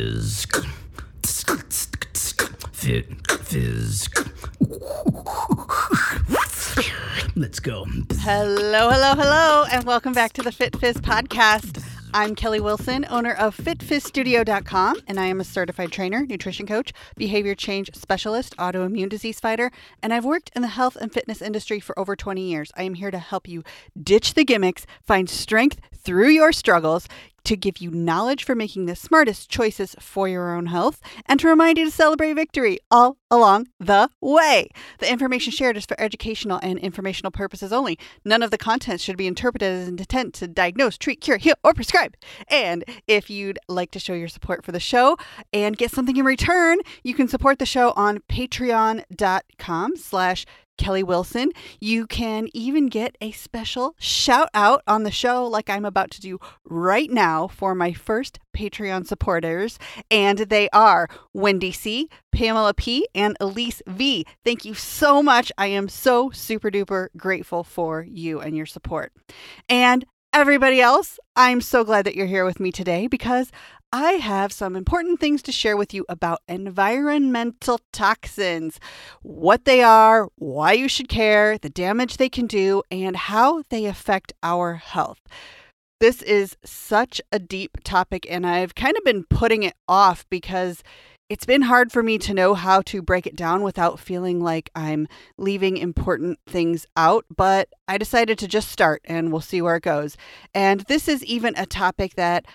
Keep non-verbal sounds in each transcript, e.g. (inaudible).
fizz. Fit fizz. Let's go. Hello, hello, hello, and welcome back to the Fit Fizz podcast. I'm Kelly Wilson, owner of FitFizzStudio.com, and I am a certified trainer, nutrition coach, behavior change specialist, autoimmune disease fighter, and I've worked in the health and fitness industry for over 20 years. I am here to help you ditch the gimmicks, find strength through your struggles, to give you knowledge for making the smartest choices for your own health, and to remind you to celebrate victory all along the way. The information shared is for educational and informational purposes only. None of the content should be interpreted as an intent to diagnose, treat, cure, heal, or prescribe. And if you'd like to show your support for the show and get something in return, you can support the show on patreon.com slash Kelly Wilson. You can even get a special shout out on the show, like I'm about to do right now for my first Patreon supporters. And they are Wendy C., Pamela P., and Elise V. Thank you so much. I am so super duper grateful for you and your support. And everybody else, I'm so glad that you're here with me today because I have some important things to share with you about environmental toxins, what they are, why you should care, the damage they can do, and how they affect our health. This is such a deep topic, and I've kind of been putting it off because it's been hard for me to know how to break it down without feeling like I'm leaving important things out, but I decided to just start and we'll see where it goes. And this is even a topic that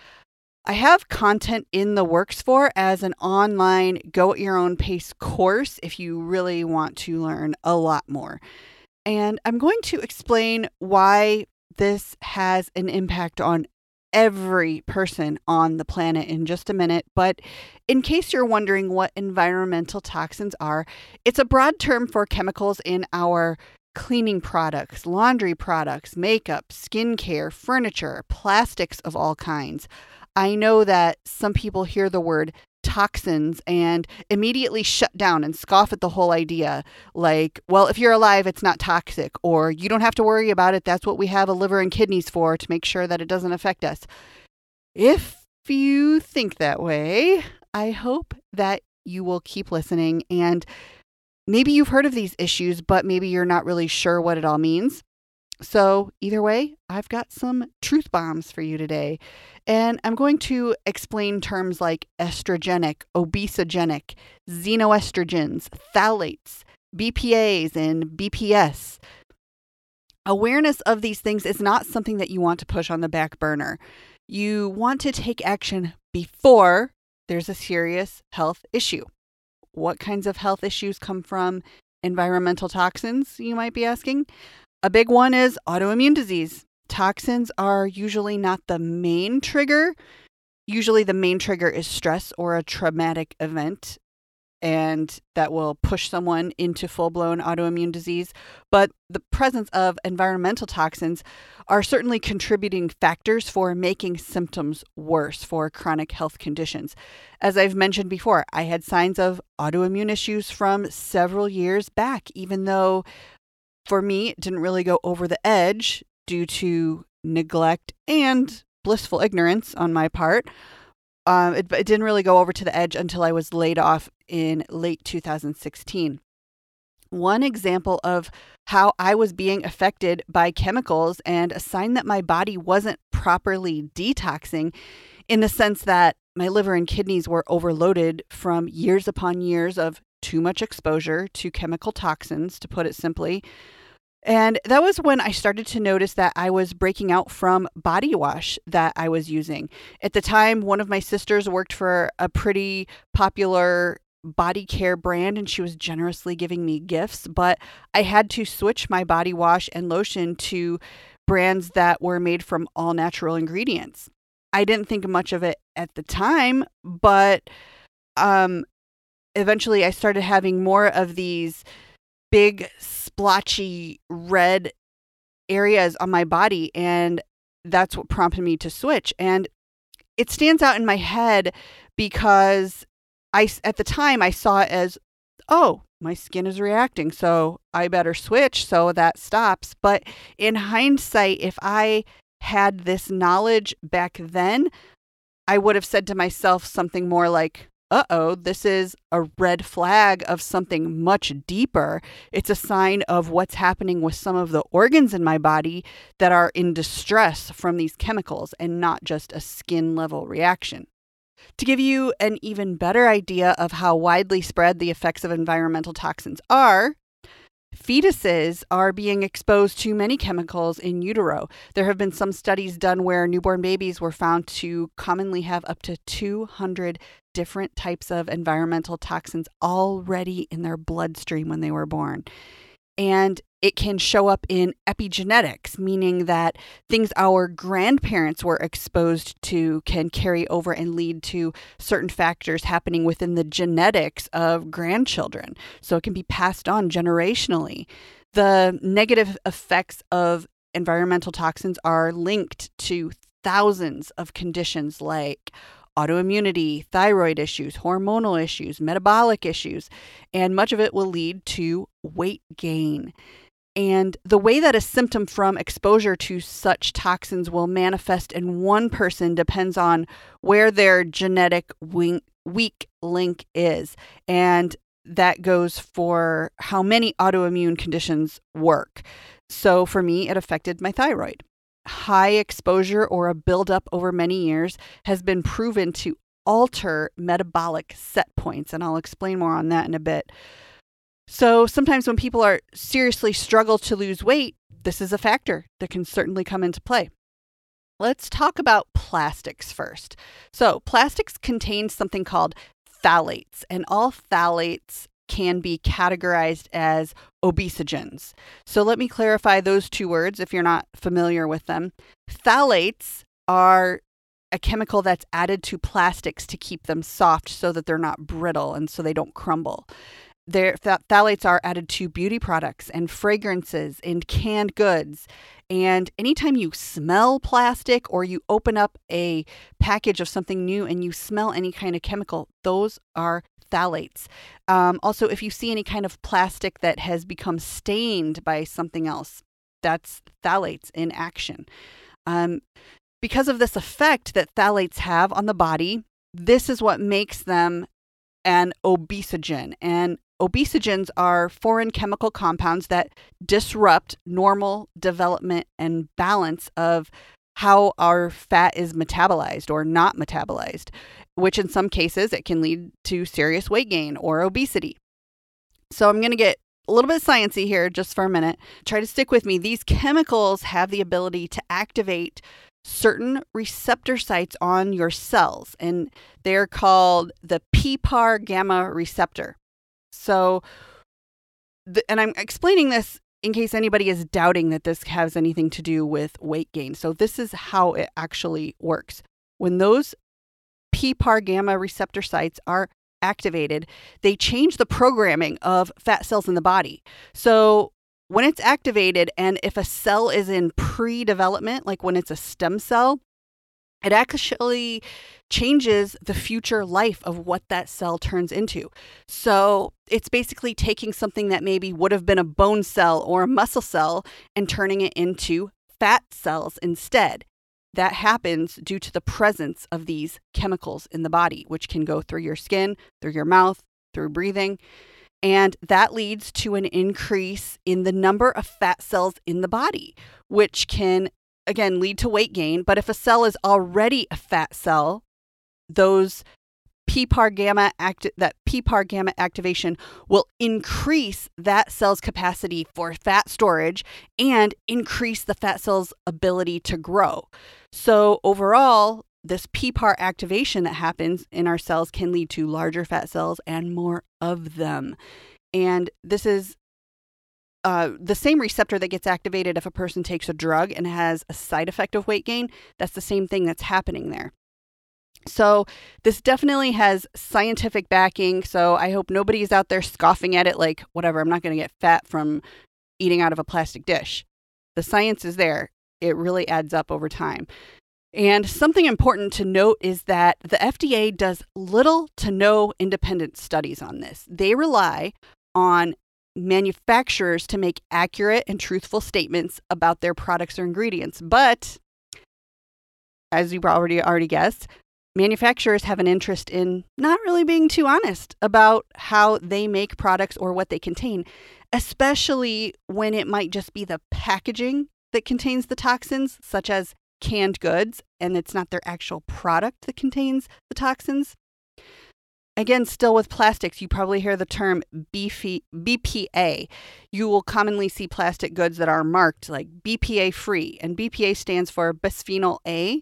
I have content in the works for as an online go at your own pace course if you really want to learn a lot more. And I'm going to explain why this has an impact on every person on the planet in just a minute. But in case you're wondering what environmental toxins are, it's a broad term for chemicals in our cleaning products, laundry products, makeup, skincare, furniture, plastics of all kinds. I know that some people hear the word toxins and immediately shut down and scoff at the whole idea. Like, well, if you're alive, it's not toxic, or you don't have to worry about it. That's what we have a liver and kidneys for to make sure that it doesn't affect us. If you think that way, I hope that you will keep listening and maybe you've heard of these issues, but maybe you're not really sure what it all means. So, either way, I've got some truth bombs for you today. And I'm going to explain terms like estrogenic, obesogenic, xenoestrogens, phthalates, BPAs, and BPS. Awareness of these things is not something that you want to push on the back burner. You want to take action before there's a serious health issue. What kinds of health issues come from environmental toxins, you might be asking? A big one is autoimmune disease. Toxins are usually not the main trigger. Usually, the main trigger is stress or a traumatic event, and that will push someone into full blown autoimmune disease. But the presence of environmental toxins are certainly contributing factors for making symptoms worse for chronic health conditions. As I've mentioned before, I had signs of autoimmune issues from several years back, even though for me, it didn't really go over the edge due to neglect and blissful ignorance on my part. Um, it, it didn't really go over to the edge until I was laid off in late 2016. One example of how I was being affected by chemicals and a sign that my body wasn't properly detoxing in the sense that my liver and kidneys were overloaded from years upon years of too much exposure to chemical toxins, to put it simply. And that was when I started to notice that I was breaking out from body wash that I was using. At the time, one of my sisters worked for a pretty popular body care brand and she was generously giving me gifts, but I had to switch my body wash and lotion to brands that were made from all natural ingredients. I didn't think much of it at the time, but um eventually I started having more of these big splotchy red areas on my body and that's what prompted me to switch. And it stands out in my head because I at the time I saw it as oh my skin is reacting so I better switch so that stops. But in hindsight if I had this knowledge back then I would have said to myself something more like, uh oh, this is a red flag of something much deeper. It's a sign of what's happening with some of the organs in my body that are in distress from these chemicals and not just a skin level reaction. To give you an even better idea of how widely spread the effects of environmental toxins are, fetuses are being exposed to many chemicals in utero. There have been some studies done where newborn babies were found to commonly have up to 200 different types of environmental toxins already in their bloodstream when they were born. And it can show up in epigenetics, meaning that things our grandparents were exposed to can carry over and lead to certain factors happening within the genetics of grandchildren. So it can be passed on generationally. The negative effects of environmental toxins are linked to thousands of conditions like autoimmunity, thyroid issues, hormonal issues, metabolic issues, and much of it will lead to weight gain. And the way that a symptom from exposure to such toxins will manifest in one person depends on where their genetic weak link is. And that goes for how many autoimmune conditions work. So for me, it affected my thyroid. High exposure or a buildup over many years has been proven to alter metabolic set points. And I'll explain more on that in a bit. So sometimes when people are seriously struggle to lose weight, this is a factor that can certainly come into play. Let's talk about plastics first. So, plastics contain something called phthalates, and all phthalates can be categorized as obesogens. So, let me clarify those two words if you're not familiar with them. Phthalates are a chemical that's added to plastics to keep them soft so that they're not brittle and so they don't crumble. Their phthalates are added to beauty products and fragrances and canned goods. And anytime you smell plastic or you open up a package of something new and you smell any kind of chemical, those are phthalates. Um, also, if you see any kind of plastic that has become stained by something else, that's phthalates in action. Um, because of this effect that phthalates have on the body, this is what makes them an obesogen. And Obesogens are foreign chemical compounds that disrupt normal development and balance of how our fat is metabolized or not metabolized, which in some cases it can lead to serious weight gain or obesity. So I'm going to get a little bit sciencey here just for a minute. Try to stick with me. These chemicals have the ability to activate certain receptor sites on your cells, and they're called the PPAR gamma receptor. So, the, and I'm explaining this in case anybody is doubting that this has anything to do with weight gain. So, this is how it actually works. When those PPAR gamma receptor sites are activated, they change the programming of fat cells in the body. So, when it's activated, and if a cell is in pre development, like when it's a stem cell, it actually changes the future life of what that cell turns into. So it's basically taking something that maybe would have been a bone cell or a muscle cell and turning it into fat cells instead. That happens due to the presence of these chemicals in the body, which can go through your skin, through your mouth, through breathing. And that leads to an increase in the number of fat cells in the body, which can again lead to weight gain. But if a cell is already a fat cell, those PPAR gamma act that PPAR gamma activation will increase that cell's capacity for fat storage and increase the fat cell's ability to grow. So overall, this PPAR activation that happens in our cells can lead to larger fat cells and more of them. And this is uh, the same receptor that gets activated if a person takes a drug and has a side effect of weight gain, that's the same thing that's happening there. So, this definitely has scientific backing. So, I hope nobody's out there scoffing at it like, whatever, I'm not going to get fat from eating out of a plastic dish. The science is there, it really adds up over time. And something important to note is that the FDA does little to no independent studies on this. They rely on manufacturers to make accurate and truthful statements about their products or ingredients. But as you've already already guessed, manufacturers have an interest in not really being too honest about how they make products or what they contain, especially when it might just be the packaging that contains the toxins, such as canned goods, and it's not their actual product that contains the toxins. Again, still with plastics, you probably hear the term BPA. You will commonly see plastic goods that are marked like BPA free, and BPA stands for bisphenol A.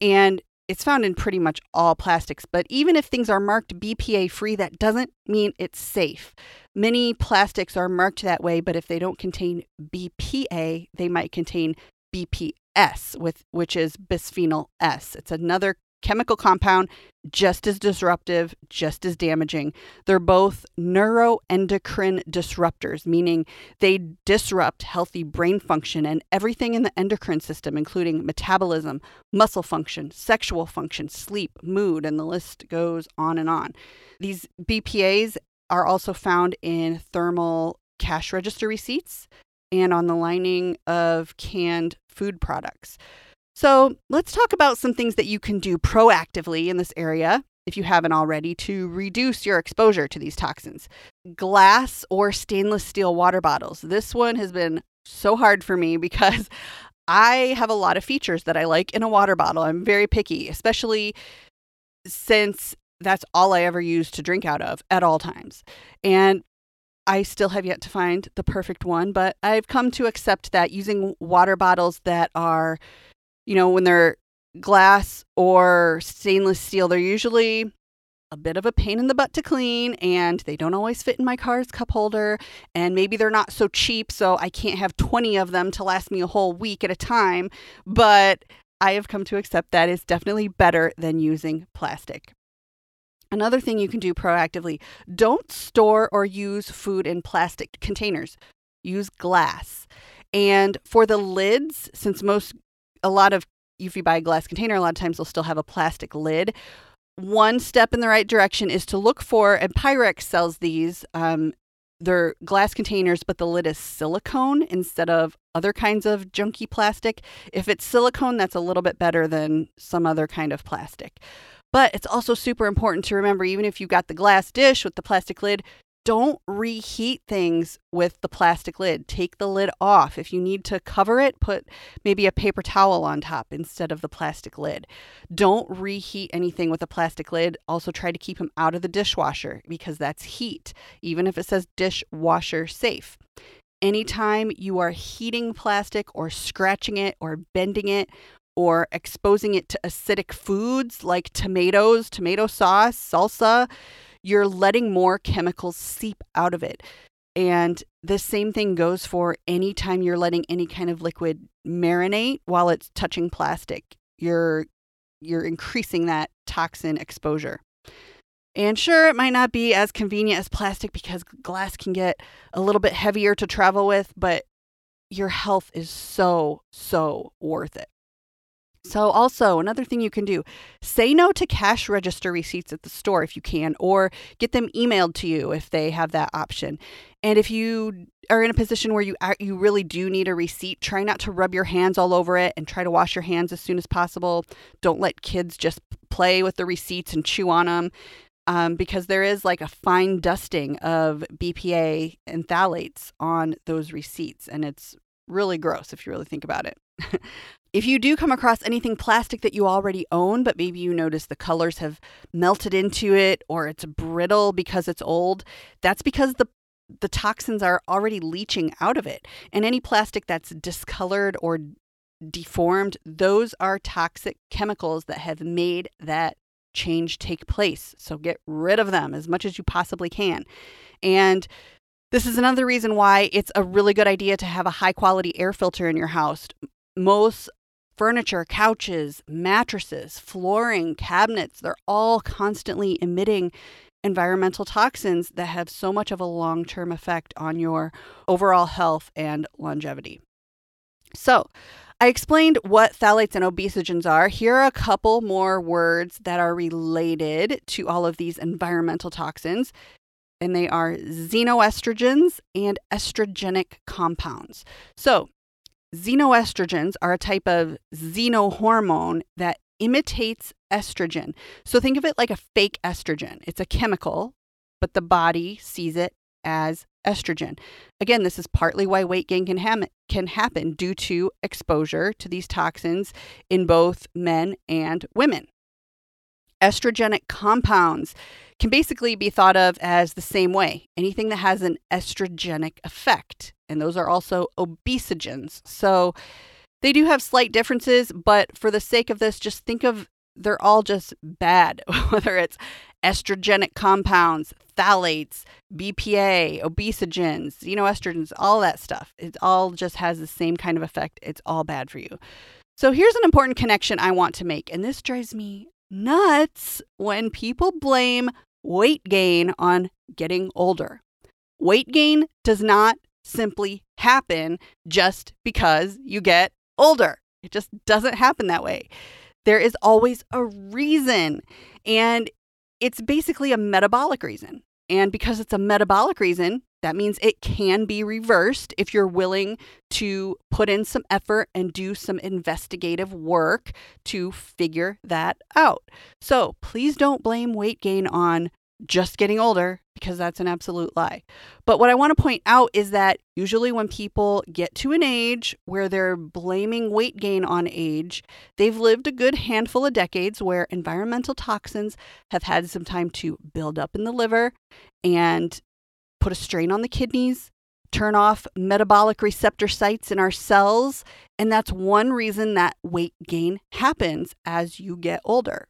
And it's found in pretty much all plastics, but even if things are marked BPA free, that doesn't mean it's safe. Many plastics are marked that way, but if they don't contain BPA, they might contain BPS, with, which is bisphenol S. It's another chemical compound, just as disruptive, just as damaging. They're both neuroendocrine disruptors, meaning they disrupt healthy brain function and everything in the endocrine system, including metabolism, muscle function, sexual function, sleep, mood, and the list goes on and on. These BPAs are also found in thermal cash register receipts and on the lining of canned food products. So let's talk about some things that you can do proactively in this area if you haven't already, to reduce your exposure to these toxins. Glass or stainless steel water bottles. This one has been so hard for me (laughs) because I have a lot of features that I like in a water bottle. I'm very picky, especially since that's all I ever use to drink out of at all times. And I still have yet to find the perfect one, but I've come to accept that using water bottles that are you know, when they're glass or stainless steel, they're usually a bit of a pain in the butt to clean and they don't always fit in my car's cup holder and maybe they're not so cheap so I can't have 20 of them to last me a whole week at a time but I have come to accept that is definitely better than using plastic. Another thing you can do proactively, don't store or use food in plastic containers. Use glass. And for the lids, since most a lot of if you buy a glass container, a lot of times they'll still have a plastic lid. One step in the right direction is to look for, and Pyrex sells these. Um, they're glass containers, but the lid is silicone instead of other kinds of junky plastic. If it's silicone, that's a little bit better than some other kind of plastic. But it's also super important to remember even if you've got the glass dish with the plastic lid, don't reheat things with the plastic lid. Take the lid off. If you need to cover it, put maybe a paper towel on top instead of the plastic lid. Don't reheat anything with a plastic lid. Also, try to keep them out of the dishwasher because that's heat, even if it says dishwasher safe. Anytime you are heating plastic or scratching it or bending it or exposing it to acidic foods like tomatoes, tomato sauce, salsa, you're letting more chemicals seep out of it. And the same thing goes for any time you're letting any kind of liquid marinate while it's touching plastic. You're you're increasing that toxin exposure. And sure, it might not be as convenient as plastic because glass can get a little bit heavier to travel with, but your health is so, so worth it. So, also, another thing you can do say no to cash register receipts at the store if you can, or get them emailed to you if they have that option. And if you are in a position where you you really do need a receipt, try not to rub your hands all over it and try to wash your hands as soon as possible. Don't let kids just play with the receipts and chew on them. Um, because there is like a fine dusting of BPA and phthalates on those receipts, and it's really gross if you really think about it. (laughs) If you do come across anything plastic that you already own, but maybe you notice the colors have melted into it or it's brittle because it's old, that's because the the toxins are already leaching out of it. And any plastic that's discolored or deformed, those are toxic chemicals that have made that change take place. So get rid of them as much as you possibly can. And this is another reason why it's a really good idea to have a high quality air filter in your house. Most furniture, couches, mattresses, flooring, cabinets, they're all constantly emitting environmental toxins that have so much of a long term effect on your overall health and longevity. So, I explained what phthalates and obesogens are. Here are a couple more words that are related to all of these environmental toxins, and they are xenoestrogens and estrogenic compounds. So, Xenoestrogens are a type of xenohormone that imitates estrogen. So think of it like a fake estrogen. It's a chemical, but the body sees it as estrogen. Again, this is partly why weight gain can, ha- can happen due to exposure to these toxins in both men and women. Estrogenic compounds can basically be thought of as the same way anything that has an estrogenic effect. And those are also obesogens. So they do have slight differences, but for the sake of this, just think of they're all just bad, (laughs) whether it's estrogenic compounds, phthalates, BPA, obesogens, xenoestrogens, all that stuff. It all just has the same kind of effect. It's all bad for you. So here's an important connection I want to make, and this drives me nuts when people blame weight gain on getting older. Weight gain does not simply happen just because you get older. It just doesn't happen that way. There is always a reason, and it's basically a metabolic reason. And because it's a metabolic reason, that means it can be reversed if you're willing to put in some effort and do some investigative work to figure that out. So please don't blame weight gain on just getting older because that's an absolute lie. But what I want to point out is that usually when people get to an age where they're blaming weight gain on age, they've lived a good handful of decades where environmental toxins have had some time to build up in the liver and put a strain on the kidneys, turn off metabolic receptor sites in our cells. And that's one reason that weight gain happens as you get older.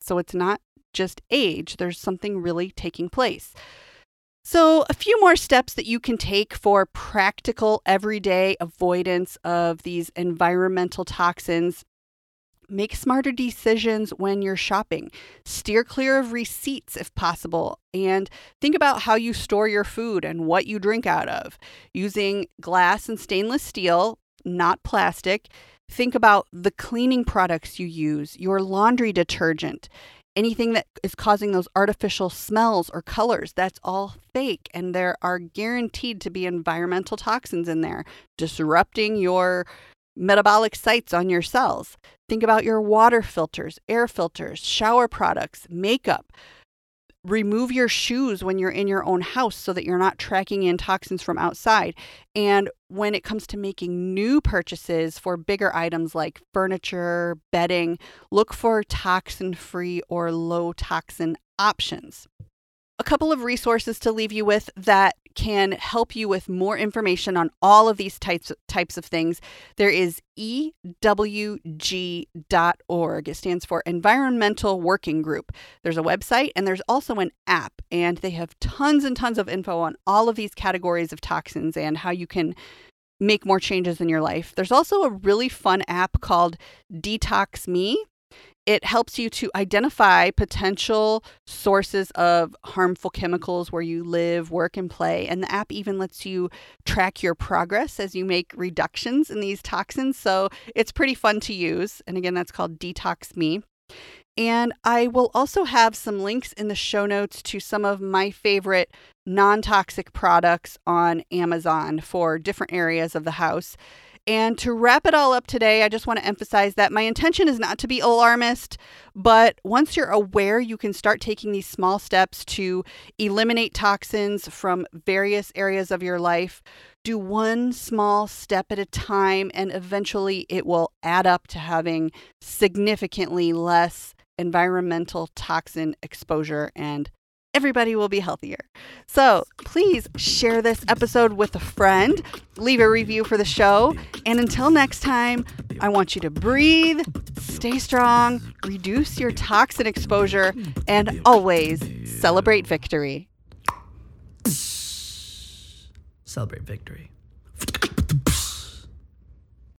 So it's not just age, there's something really taking place. So, a few more steps that you can take for practical everyday avoidance of these environmental toxins. Make smarter decisions when you're shopping. Steer clear of receipts if possible. And think about how you store your food and what you drink out of. Using glass and stainless steel, not plastic. Think about the cleaning products you use, your laundry detergent anything that is causing those artificial smells or colors, that's all fake. And there are guaranteed to be environmental toxins in there, disrupting your metabolic sites on your cells. Think about your water filters, air filters, shower products, makeup remove your shoes when you're in your own house so that you're not tracking in toxins from outside. And when it comes to making new purchases for bigger items like furniture, bedding, look for toxin free or low toxin options a couple of resources to leave you with that can help you with more information on all of these types types of things. There is ewg.org. It stands for Environmental Working Group. There's a website and there's also an app and they have tons and tons of info on all of these categories of toxins and how you can make more changes in your life. There's also a really fun app called Detox Me it helps you to identify potential sources of harmful chemicals where you live, work, and play. And the app even lets you track your progress as you make reductions in these toxins. So it's pretty fun to use. And again, that's called Detox Me. And I will also have some links in the show notes to some of my favorite non toxic products on Amazon for different areas of the house. And to wrap it all up today, I just want to emphasize that my intention is not to be alarmist, but once you're aware, you can start taking these small steps to eliminate toxins from various areas of your life. Do one small step at a time, and eventually it will add up to having significantly less environmental toxin exposure and everybody will be healthier. So please share this episode with a friend, leave a review for the show, and until next time, I want you to breathe, stay strong, reduce your toxin exposure, and always celebrate victory. Celebrate victory.